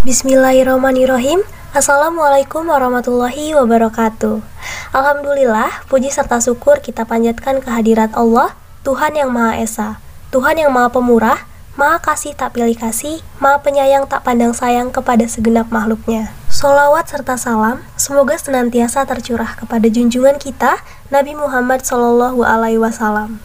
Bismillahirrahmanirrahim Assalamualaikum warahmatullahi wabarakatuh Alhamdulillah, puji serta syukur kita panjatkan kehadirat Allah Tuhan yang Maha Esa Tuhan yang Maha Pemurah Maha Kasih tak pilih kasih Maha Penyayang tak pandang sayang kepada segenap makhluknya Solawat serta salam semoga senantiasa tercurah kepada junjungan kita Nabi Muhammad Shallallahu Alaihi Wasallam.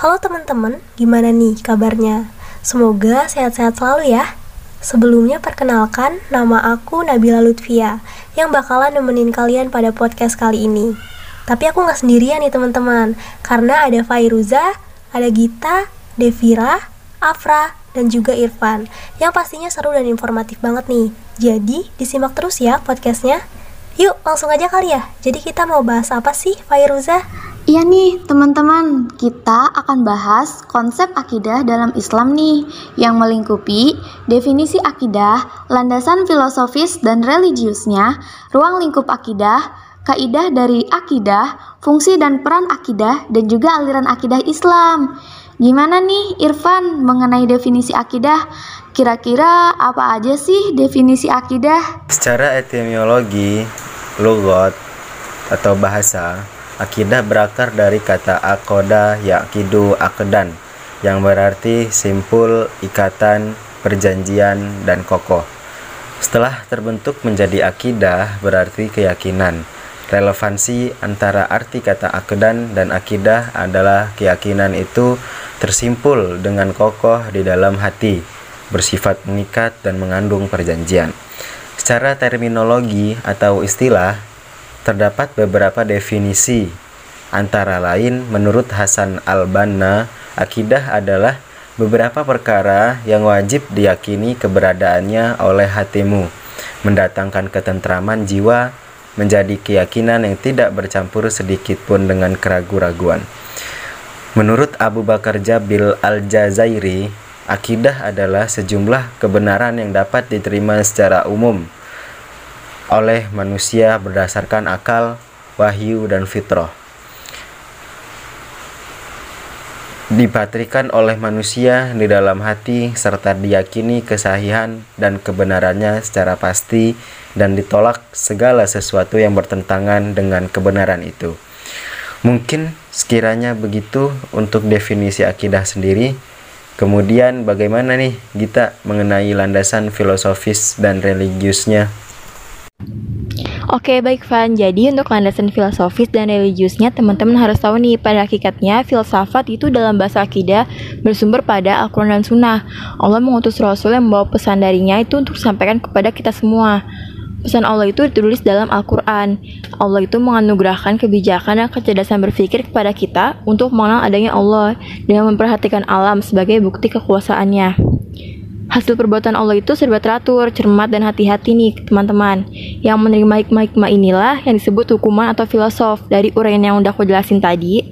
Halo teman-teman, gimana nih kabarnya? Semoga sehat-sehat selalu ya. Sebelumnya perkenalkan, nama aku Nabila Lutfia yang bakalan nemenin kalian pada podcast kali ini. Tapi aku nggak sendirian nih teman-teman, karena ada Fairuza, ada Gita, Devira, Afra, dan juga Irfan, yang pastinya seru dan informatif banget nih. Jadi, disimak terus ya podcastnya. Yuk, langsung aja kali ya. Jadi kita mau bahas apa sih, Fairuza? Iya nih teman-teman, kita akan bahas konsep akidah dalam Islam nih yang melingkupi definisi akidah, landasan filosofis dan religiusnya, ruang lingkup akidah, kaidah dari akidah, fungsi dan peran akidah, dan juga aliran akidah Islam. Gimana nih Irfan mengenai definisi akidah? Kira-kira apa aja sih definisi akidah? Secara etimologi, logot atau bahasa, Akidah berakar dari kata akoda yakidu akedan yang berarti simpul, ikatan, perjanjian, dan kokoh. Setelah terbentuk menjadi akidah berarti keyakinan. Relevansi antara arti kata akedan dan akidah adalah keyakinan itu tersimpul dengan kokoh di dalam hati, bersifat mengikat dan mengandung perjanjian. Secara terminologi atau istilah, terdapat beberapa definisi. Antara lain, menurut Hasan al-Banna, akidah adalah beberapa perkara yang wajib diyakini keberadaannya oleh hatimu, mendatangkan ketentraman jiwa, menjadi keyakinan yang tidak bercampur sedikit pun dengan keraguan-raguan. Menurut Abu Bakar Jabil al-Jazairi, akidah adalah sejumlah kebenaran yang dapat diterima secara umum, oleh manusia berdasarkan akal, wahyu, dan fitrah. Dipatrikan oleh manusia di dalam hati serta diyakini kesahihan dan kebenarannya secara pasti dan ditolak segala sesuatu yang bertentangan dengan kebenaran itu. Mungkin sekiranya begitu untuk definisi akidah sendiri. Kemudian bagaimana nih kita mengenai landasan filosofis dan religiusnya? Oke baik Van, jadi untuk landasan filosofis dan religiusnya teman-teman harus tahu nih pada hakikatnya filsafat itu dalam bahasa akidah bersumber pada Al-Quran dan Sunnah. Allah mengutus Rasul yang membawa pesan darinya itu untuk disampaikan kepada kita semua. Pesan Allah itu ditulis dalam Al-Quran. Allah itu menganugerahkan kebijakan dan kecerdasan berpikir kepada kita untuk mengenal adanya Allah dengan memperhatikan alam sebagai bukti kekuasaannya. Hasil perbuatan Allah itu serba teratur, cermat, dan hati-hati nih teman-teman. Yang menerima hikmah-hikmah inilah yang disebut hukuman atau filosof. Dari uraian yang udah aku jelasin tadi,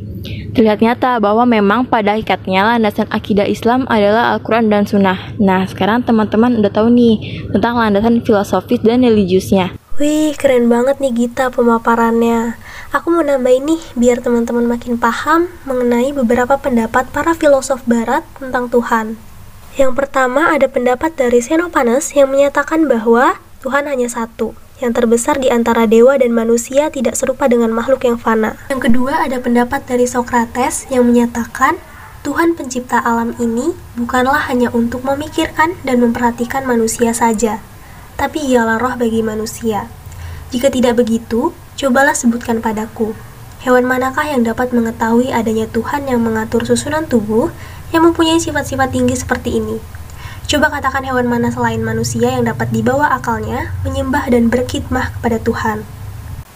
terlihat nyata bahwa memang pada hakikatnya landasan akidah Islam adalah Al-Quran dan Sunnah. Nah, sekarang teman-teman udah tahu nih tentang landasan filosofis dan religiusnya. Wih, keren banget nih Gita pemaparannya. Aku mau nambahin nih biar teman-teman makin paham mengenai beberapa pendapat para filosof barat tentang Tuhan. Yang pertama ada pendapat dari Xenophanes yang menyatakan bahwa Tuhan hanya satu, yang terbesar di antara dewa dan manusia tidak serupa dengan makhluk yang fana. Yang kedua ada pendapat dari Socrates yang menyatakan Tuhan pencipta alam ini bukanlah hanya untuk memikirkan dan memperhatikan manusia saja, tapi ialah roh bagi manusia. Jika tidak begitu, cobalah sebutkan padaku, hewan manakah yang dapat mengetahui adanya Tuhan yang mengatur susunan tubuh yang mempunyai sifat-sifat tinggi seperti ini. Coba katakan hewan mana selain manusia yang dapat dibawa akalnya menyembah dan berkhidmah kepada Tuhan.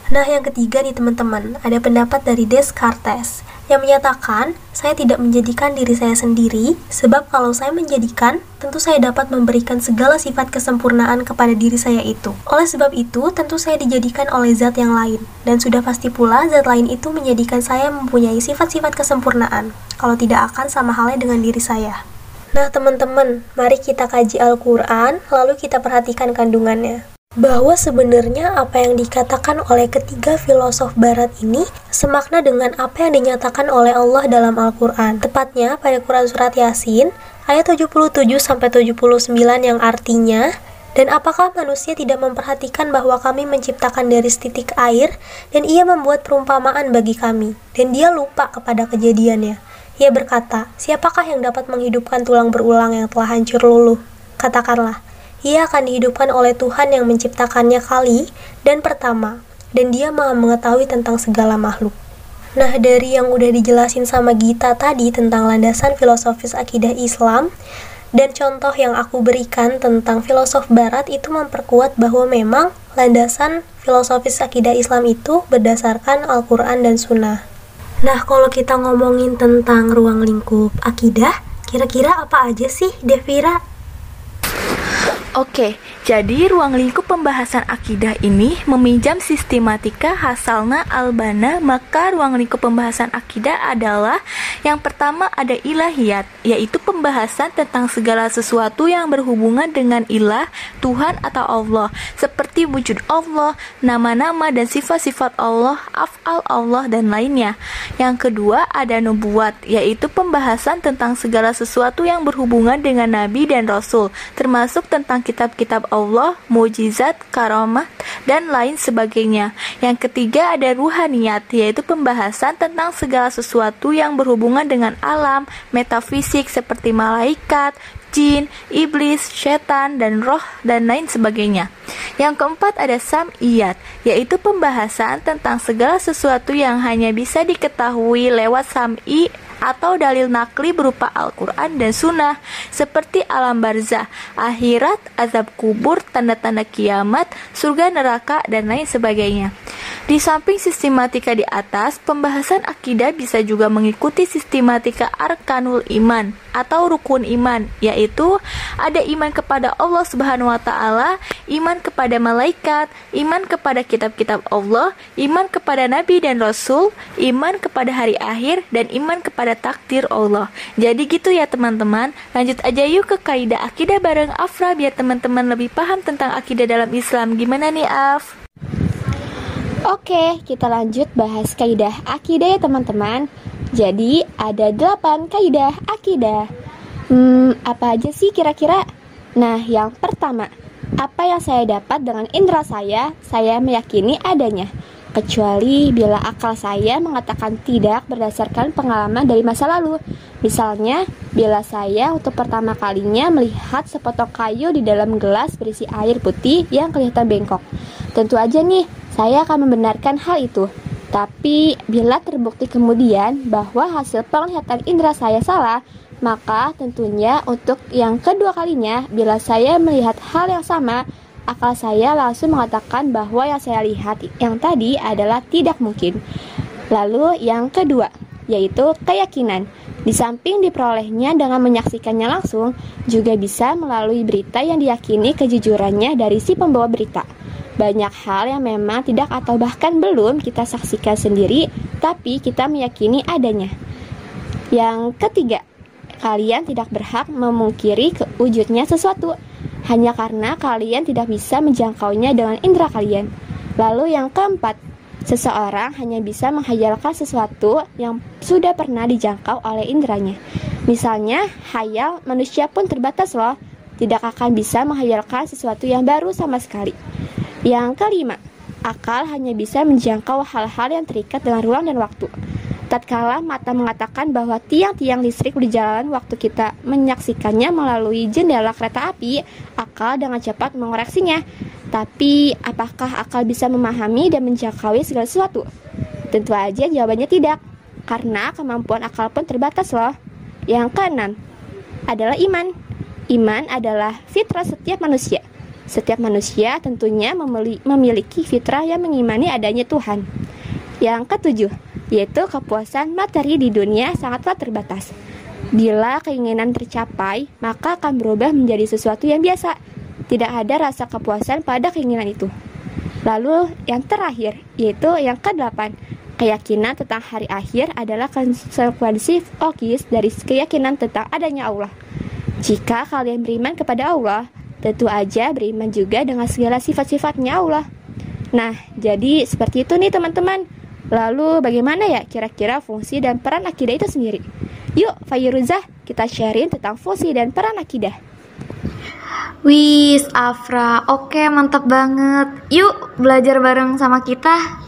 Nah, yang ketiga nih teman-teman, ada pendapat dari Descartes yang menyatakan, saya tidak menjadikan diri saya sendiri, sebab kalau saya menjadikan, tentu saya dapat memberikan segala sifat kesempurnaan kepada diri saya itu. Oleh sebab itu, tentu saya dijadikan oleh zat yang lain, dan sudah pasti pula zat lain itu menjadikan saya mempunyai sifat-sifat kesempurnaan, kalau tidak akan sama halnya dengan diri saya. Nah teman-teman, mari kita kaji Al-Quran, lalu kita perhatikan kandungannya bahwa sebenarnya apa yang dikatakan oleh ketiga filosof barat ini semakna dengan apa yang dinyatakan oleh Allah dalam Al-Qur'an. Tepatnya pada Quran surat Yasin ayat 77 sampai 79 yang artinya Dan apakah manusia tidak memperhatikan bahwa kami menciptakan dari setitik air dan ia membuat perumpamaan bagi kami dan dia lupa kepada kejadiannya. Ia berkata, siapakah yang dapat menghidupkan tulang berulang yang telah hancur luluh? Katakanlah, ia akan dihidupkan oleh Tuhan yang menciptakannya kali dan pertama, dan dia maha mengetahui tentang segala makhluk. Nah, dari yang udah dijelasin sama Gita tadi tentang landasan filosofis akidah Islam, dan contoh yang aku berikan tentang filosof barat itu memperkuat bahwa memang landasan filosofis akidah Islam itu berdasarkan Al-Quran dan Sunnah. Nah, kalau kita ngomongin tentang ruang lingkup akidah, kira-kira apa aja sih, Devira? Oke, jadi ruang lingkup pembahasan akidah ini meminjam sistematika Hasalna Albana, maka ruang lingkup pembahasan akidah adalah yang pertama ada ilahiyat, yaitu pembahasan tentang segala sesuatu yang berhubungan dengan ilah, Tuhan atau Allah, seperti wujud Allah, nama-nama dan sifat-sifat Allah, af'al Allah dan lainnya. Yang kedua ada nubuat, yaitu pembahasan tentang segala sesuatu yang berhubungan dengan nabi dan rasul, termasuk tentang kitab-kitab Allah, mujizat, karamah, dan lain sebagainya. Yang ketiga ada ruhaniyat, yaitu pembahasan tentang segala sesuatu yang berhubungan dengan alam, metafisik seperti malaikat, jin, iblis, setan, dan roh, dan lain sebagainya. Yang keempat ada sam'iyat, yaitu pembahasan tentang segala sesuatu yang hanya bisa diketahui lewat sam'i atau dalil nakli berupa Al-Quran dan Sunnah seperti alam barzah, akhirat, azab kubur, tanda-tanda kiamat, surga neraka, dan lain sebagainya. Di samping sistematika di atas, pembahasan akidah bisa juga mengikuti sistematika arkanul iman atau rukun iman, yaitu ada iman kepada Allah Subhanahu wa taala, iman kepada malaikat, iman kepada kitab-kitab Allah, iman kepada nabi dan rasul, iman kepada hari akhir dan iman kepada takdir Allah. Jadi gitu ya teman-teman. Lanjut aja yuk ke kaidah akidah bareng Afra biar teman-teman lebih paham tentang akidah dalam Islam. Gimana nih Af? Oke, kita lanjut bahas kaidah akidah ya teman-teman. Jadi ada 8 kaidah akidah. Hmm, apa aja sih kira-kira? Nah, yang pertama, apa yang saya dapat dengan indera saya, saya meyakini adanya. Kecuali bila akal saya mengatakan tidak berdasarkan pengalaman dari masa lalu. Misalnya, bila saya untuk pertama kalinya melihat sepotong kayu di dalam gelas berisi air putih yang kelihatan bengkok. Tentu aja nih, saya akan membenarkan hal itu. Tapi bila terbukti kemudian bahwa hasil penglihatan indera saya salah, maka tentunya untuk yang kedua kalinya bila saya melihat hal yang sama, akal saya langsung mengatakan bahwa yang saya lihat yang tadi adalah tidak mungkin. Lalu yang kedua, yaitu keyakinan. Di samping diperolehnya dengan menyaksikannya langsung, juga bisa melalui berita yang diyakini kejujurannya dari si pembawa berita. Banyak hal yang memang tidak atau bahkan belum kita saksikan sendiri, tapi kita meyakini adanya. Yang ketiga, kalian tidak berhak memungkiri wujudnya sesuatu hanya karena kalian tidak bisa menjangkaunya dengan indera kalian. Lalu yang keempat, seseorang hanya bisa menghayalkan sesuatu yang sudah pernah dijangkau oleh inderanya. Misalnya, hayal manusia pun terbatas loh, tidak akan bisa menghayalkan sesuatu yang baru sama sekali. Yang kelima, akal hanya bisa menjangkau hal-hal yang terikat dengan ruang dan waktu. Tatkala mata mengatakan bahwa tiang-tiang listrik di jalan waktu kita menyaksikannya melalui jendela kereta api, akal dengan cepat mengoreksinya. Tapi, apakah akal bisa memahami dan menjangkau segala sesuatu? Tentu aja jawabannya tidak, karena kemampuan akal pun terbatas loh. Yang keenam adalah iman. Iman adalah fitrah setiap manusia. Setiap manusia tentunya memiliki fitrah yang mengimani adanya Tuhan. Yang ketujuh, yaitu kepuasan materi di dunia sangatlah terbatas. Bila keinginan tercapai, maka akan berubah menjadi sesuatu yang biasa. Tidak ada rasa kepuasan pada keinginan itu. Lalu yang terakhir, yaitu yang kedelapan, keyakinan tentang hari akhir adalah konsekuensi logis dari keyakinan tentang adanya Allah. Jika kalian beriman kepada Allah, Tentu aja beriman juga dengan segala sifat-sifatnya Allah. Nah, jadi seperti itu nih teman-teman. Lalu bagaimana ya kira-kira fungsi dan peran akidah itu sendiri? Yuk, Fayruzah, kita sharing tentang fungsi dan peran akidah. Wis, Afra, oke mantap banget. Yuk belajar bareng sama kita.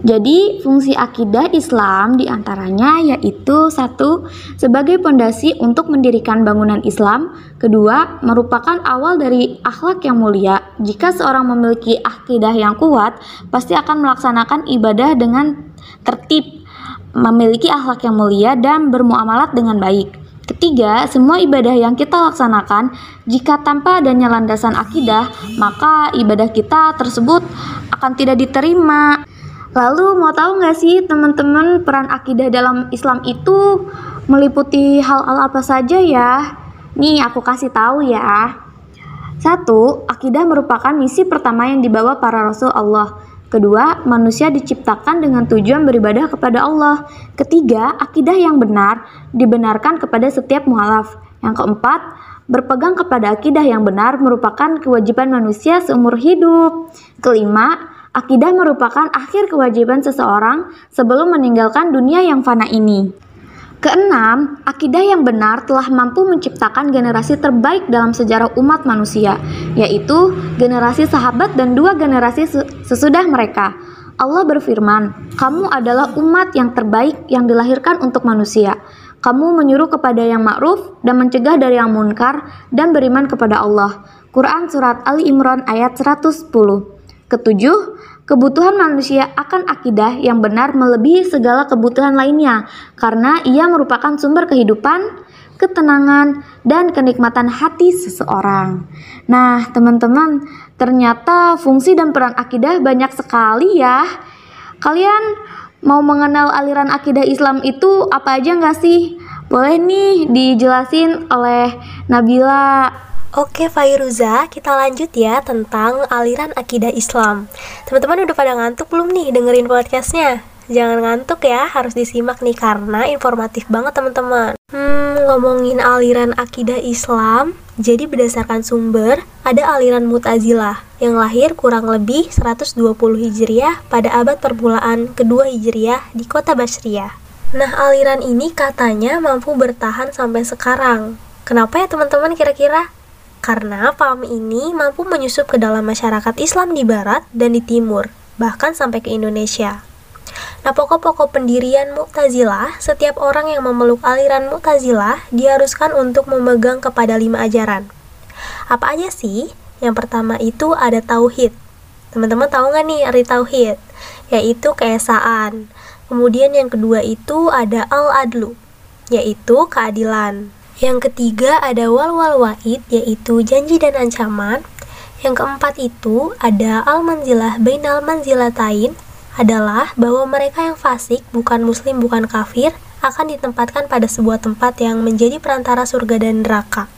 Jadi, fungsi akidah Islam di antaranya yaitu satu, sebagai pondasi untuk mendirikan bangunan Islam. Kedua, merupakan awal dari akhlak yang mulia. Jika seorang memiliki akidah yang kuat, pasti akan melaksanakan ibadah dengan tertib, memiliki akhlak yang mulia dan bermuamalat dengan baik. Ketiga, semua ibadah yang kita laksanakan, jika tanpa adanya landasan akidah, maka ibadah kita tersebut akan tidak diterima. Lalu mau tahu nggak sih teman-teman peran akidah dalam Islam itu meliputi hal-hal apa saja ya? Nih aku kasih tahu ya. Satu, akidah merupakan misi pertama yang dibawa para rasul Allah. Kedua, manusia diciptakan dengan tujuan beribadah kepada Allah. Ketiga, akidah yang benar dibenarkan kepada setiap mualaf. Yang keempat, berpegang kepada akidah yang benar merupakan kewajiban manusia seumur hidup. Kelima, akidah merupakan akhir kewajiban seseorang sebelum meninggalkan dunia yang fana ini. Keenam, akidah yang benar telah mampu menciptakan generasi terbaik dalam sejarah umat manusia, yaitu generasi sahabat dan dua generasi sesudah mereka. Allah berfirman, "Kamu adalah umat yang terbaik yang dilahirkan untuk manusia. Kamu menyuruh kepada yang ma'ruf dan mencegah dari yang munkar dan beriman kepada Allah." Quran Surat Ali Imran ayat 110 Ketujuh, Kebutuhan manusia akan akidah yang benar melebihi segala kebutuhan lainnya, karena ia merupakan sumber kehidupan, ketenangan, dan kenikmatan hati seseorang. Nah, teman-teman, ternyata fungsi dan peran akidah banyak sekali ya. Kalian mau mengenal aliran akidah Islam itu apa aja nggak sih? Boleh nih dijelasin oleh Nabila. Oke Fairuza, kita lanjut ya tentang aliran akidah Islam. Teman-teman udah pada ngantuk belum nih dengerin podcastnya? Jangan ngantuk ya, harus disimak nih karena informatif banget teman-teman. Hmm, ngomongin aliran akidah Islam, jadi berdasarkan sumber, ada aliran Mu'tazilah yang lahir kurang lebih 120 Hijriah pada abad permulaan kedua Hijriah di kota Basriah. Nah, aliran ini katanya mampu bertahan sampai sekarang. Kenapa ya teman-teman kira-kira? Karena paham ini mampu menyusup ke dalam masyarakat Islam di barat dan di timur, bahkan sampai ke Indonesia. Nah, pokok-pokok pendirian Mu'tazilah, setiap orang yang memeluk aliran Mu'tazilah diharuskan untuk memegang kepada lima ajaran. Apa aja sih? Yang pertama itu ada tauhid. Teman-teman tahu nggak nih arti tauhid? Yaitu keesaan. Kemudian yang kedua itu ada al-adlu, yaitu keadilan. Yang ketiga ada wal-wal wa'id, yaitu janji dan ancaman. Yang keempat itu ada al-manzilah bainal manzilatain, adalah bahwa mereka yang fasik, bukan muslim, bukan kafir, akan ditempatkan pada sebuah tempat yang menjadi perantara surga dan neraka.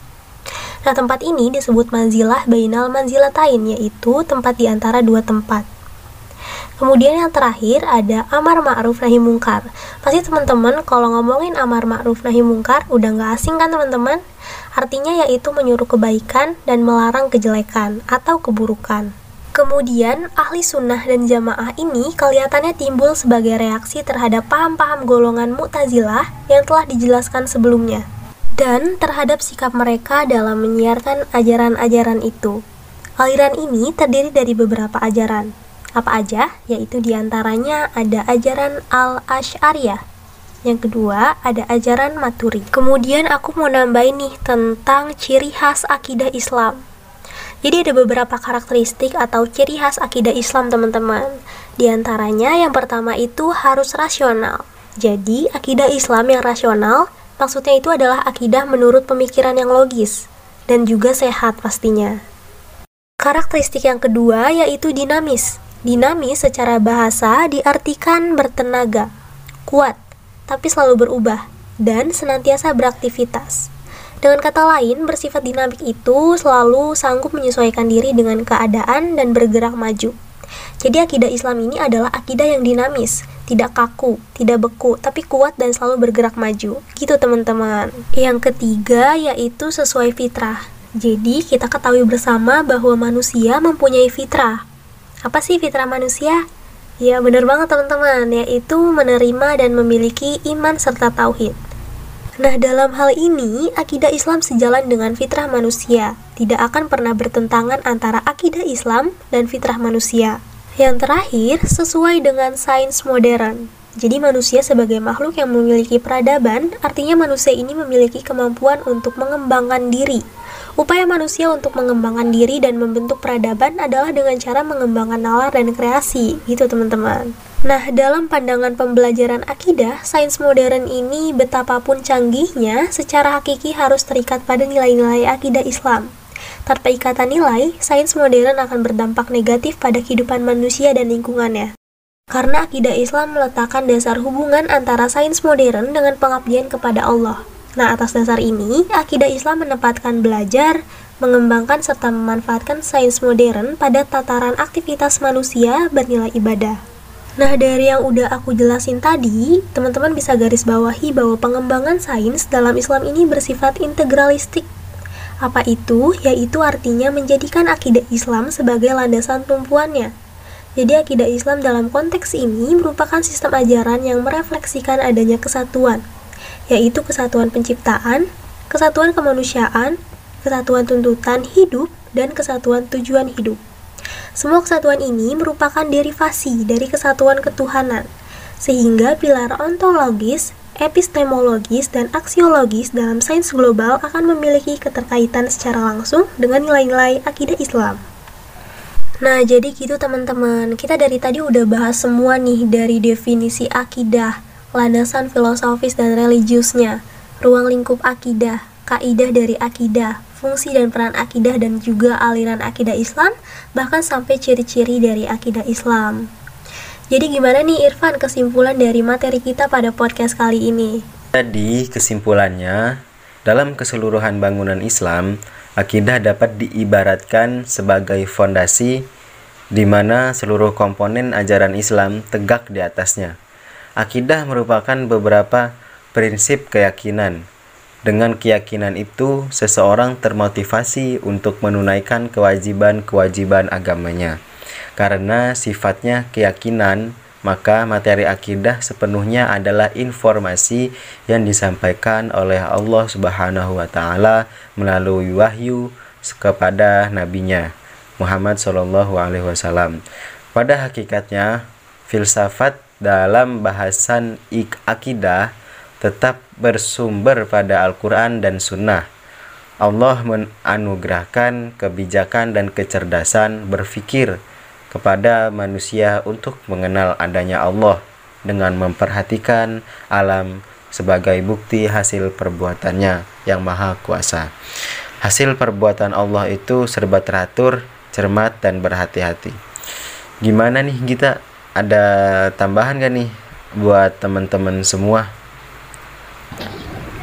Nah, tempat ini disebut manzilah bainal manzilatain, yaitu tempat di antara dua tempat. Kemudian yang terakhir ada amar ma'ruf nahi mungkar. Pasti teman-teman kalau ngomongin amar ma'ruf nahi mungkar udah nggak asing kan teman-teman? Artinya yaitu menyuruh kebaikan dan melarang kejelekan atau keburukan. Kemudian, ahli sunnah dan jamaah ini kelihatannya timbul sebagai reaksi terhadap paham-paham golongan Mu'tazilah yang telah dijelaskan sebelumnya, dan terhadap sikap mereka dalam menyiarkan ajaran-ajaran itu. Aliran ini terdiri dari beberapa ajaran, apa aja? Yaitu di antaranya ada ajaran Al-Ash'ariyah. Yang kedua, ada ajaran Maturi. Kemudian aku mau nambahin nih tentang ciri khas akidah Islam. Jadi ada beberapa karakteristik atau ciri khas akidah Islam, teman-teman. Di antaranya yang pertama itu harus rasional. Jadi, akidah Islam yang rasional maksudnya itu adalah akidah menurut pemikiran yang logis dan juga sehat pastinya. Karakteristik yang kedua yaitu dinamis. Dinamis secara bahasa diartikan bertenaga, kuat, tapi selalu berubah, dan senantiasa beraktivitas. Dengan kata lain, bersifat dinamik itu selalu sanggup menyesuaikan diri dengan keadaan dan bergerak maju. Jadi akidah Islam ini adalah akidah yang dinamis, tidak kaku, tidak beku, tapi kuat dan selalu bergerak maju. Gitu teman-teman. Yang ketiga yaitu sesuai fitrah. Jadi kita ketahui bersama bahwa manusia mempunyai fitrah, apa sih fitrah manusia? Ya benar banget teman-teman, yaitu menerima dan memiliki iman serta tauhid. Nah, dalam hal ini, akidah Islam sejalan dengan fitrah manusia. Tidak akan pernah bertentangan antara akidah Islam dan fitrah manusia. Yang terakhir, sesuai dengan sains modern. Jadi manusia sebagai makhluk yang memiliki peradaban, artinya manusia ini memiliki kemampuan untuk mengembangkan diri. Upaya manusia untuk mengembangkan diri dan membentuk peradaban adalah dengan cara mengembangkan nalar dan kreasi, gitu teman-teman. Nah, dalam pandangan pembelajaran akidah, sains modern ini betapapun canggihnya, secara hakiki harus terikat pada nilai-nilai akidah Islam. Tanpa ikatan nilai, sains modern akan berdampak negatif pada kehidupan manusia dan lingkungannya. Karena akidah Islam meletakkan dasar hubungan antara sains modern dengan pengabdian kepada Allah. Nah, atas dasar ini, akidah Islam menempatkan belajar, mengembangkan serta memanfaatkan sains modern pada tataran aktivitas manusia bernilai ibadah. Nah, dari yang udah aku jelasin tadi, teman-teman bisa garis bawahi bahwa pengembangan sains dalam Islam ini bersifat integralistik. Apa itu? Yaitu artinya menjadikan akidah Islam sebagai landasan tumpuannya. Jadi akidah Islam dalam konteks ini merupakan sistem ajaran yang merefleksikan adanya kesatuan, yaitu kesatuan penciptaan, kesatuan kemanusiaan, kesatuan tuntutan hidup, dan kesatuan tujuan hidup. Semua kesatuan ini merupakan derivasi dari kesatuan ketuhanan, sehingga pilar ontologis, epistemologis, dan aksiologis dalam sains global akan memiliki keterkaitan secara langsung dengan nilai-nilai akidah Islam. Nah, jadi gitu teman-teman. Kita dari tadi udah bahas semua nih dari definisi akidah, landasan filosofis dan religiusnya, ruang lingkup akidah, kaidah dari akidah, fungsi dan peran akidah dan juga aliran akidah Islam, bahkan sampai ciri-ciri dari akidah Islam. Jadi gimana nih Irfan kesimpulan dari materi kita pada podcast kali ini? Jadi kesimpulannya, dalam keseluruhan bangunan Islam, Akidah dapat diibaratkan sebagai fondasi di mana seluruh komponen ajaran Islam tegak di atasnya. Akidah merupakan beberapa prinsip keyakinan. Dengan keyakinan itu, seseorang termotivasi untuk menunaikan kewajiban-kewajiban agamanya. Karena sifatnya keyakinan, maka materi akidah sepenuhnya adalah informasi yang disampaikan oleh Allah Subhanahu wa taala melalui wahyu kepada nabinya Muhammad Shallallahu alaihi wasallam. Pada hakikatnya, filsafat dalam bahasan akidah tetap bersumber pada Al-Quran dan Sunnah. Allah menganugerahkan kebijakan dan kecerdasan berfikir kepada manusia untuk mengenal adanya Allah dengan memperhatikan alam sebagai bukti hasil perbuatannya yang maha kuasa. Hasil perbuatan Allah itu serba teratur, cermat, dan berhati-hati. Gimana nih kita? Ada tambahan gak nih buat teman-teman semua?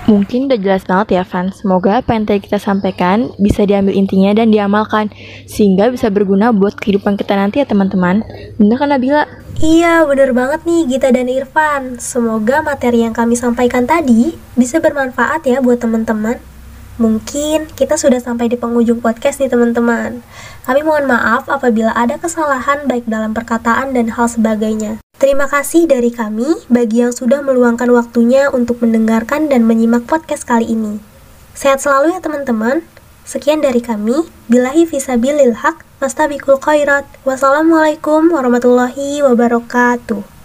Mungkin udah jelas banget ya Van. Semoga apa yang tadi kita sampaikan bisa diambil intinya dan diamalkan sehingga bisa berguna buat kehidupan kita nanti ya teman-teman. Bener kan Nabila? Iya, bener banget nih Gita dan Irfan. Semoga materi yang kami sampaikan tadi bisa bermanfaat ya buat teman-teman. Mungkin kita sudah sampai di penghujung podcast nih teman-teman. Kami mohon maaf apabila ada kesalahan baik dalam perkataan dan hal sebagainya. Terima kasih dari kami bagi yang sudah meluangkan waktunya untuk mendengarkan dan menyimak podcast kali ini. Sehat selalu ya teman-teman. Sekian dari kami. Bilahi fisabilil haq, mastabikul khairat. Wassalamualaikum warahmatullahi wabarakatuh.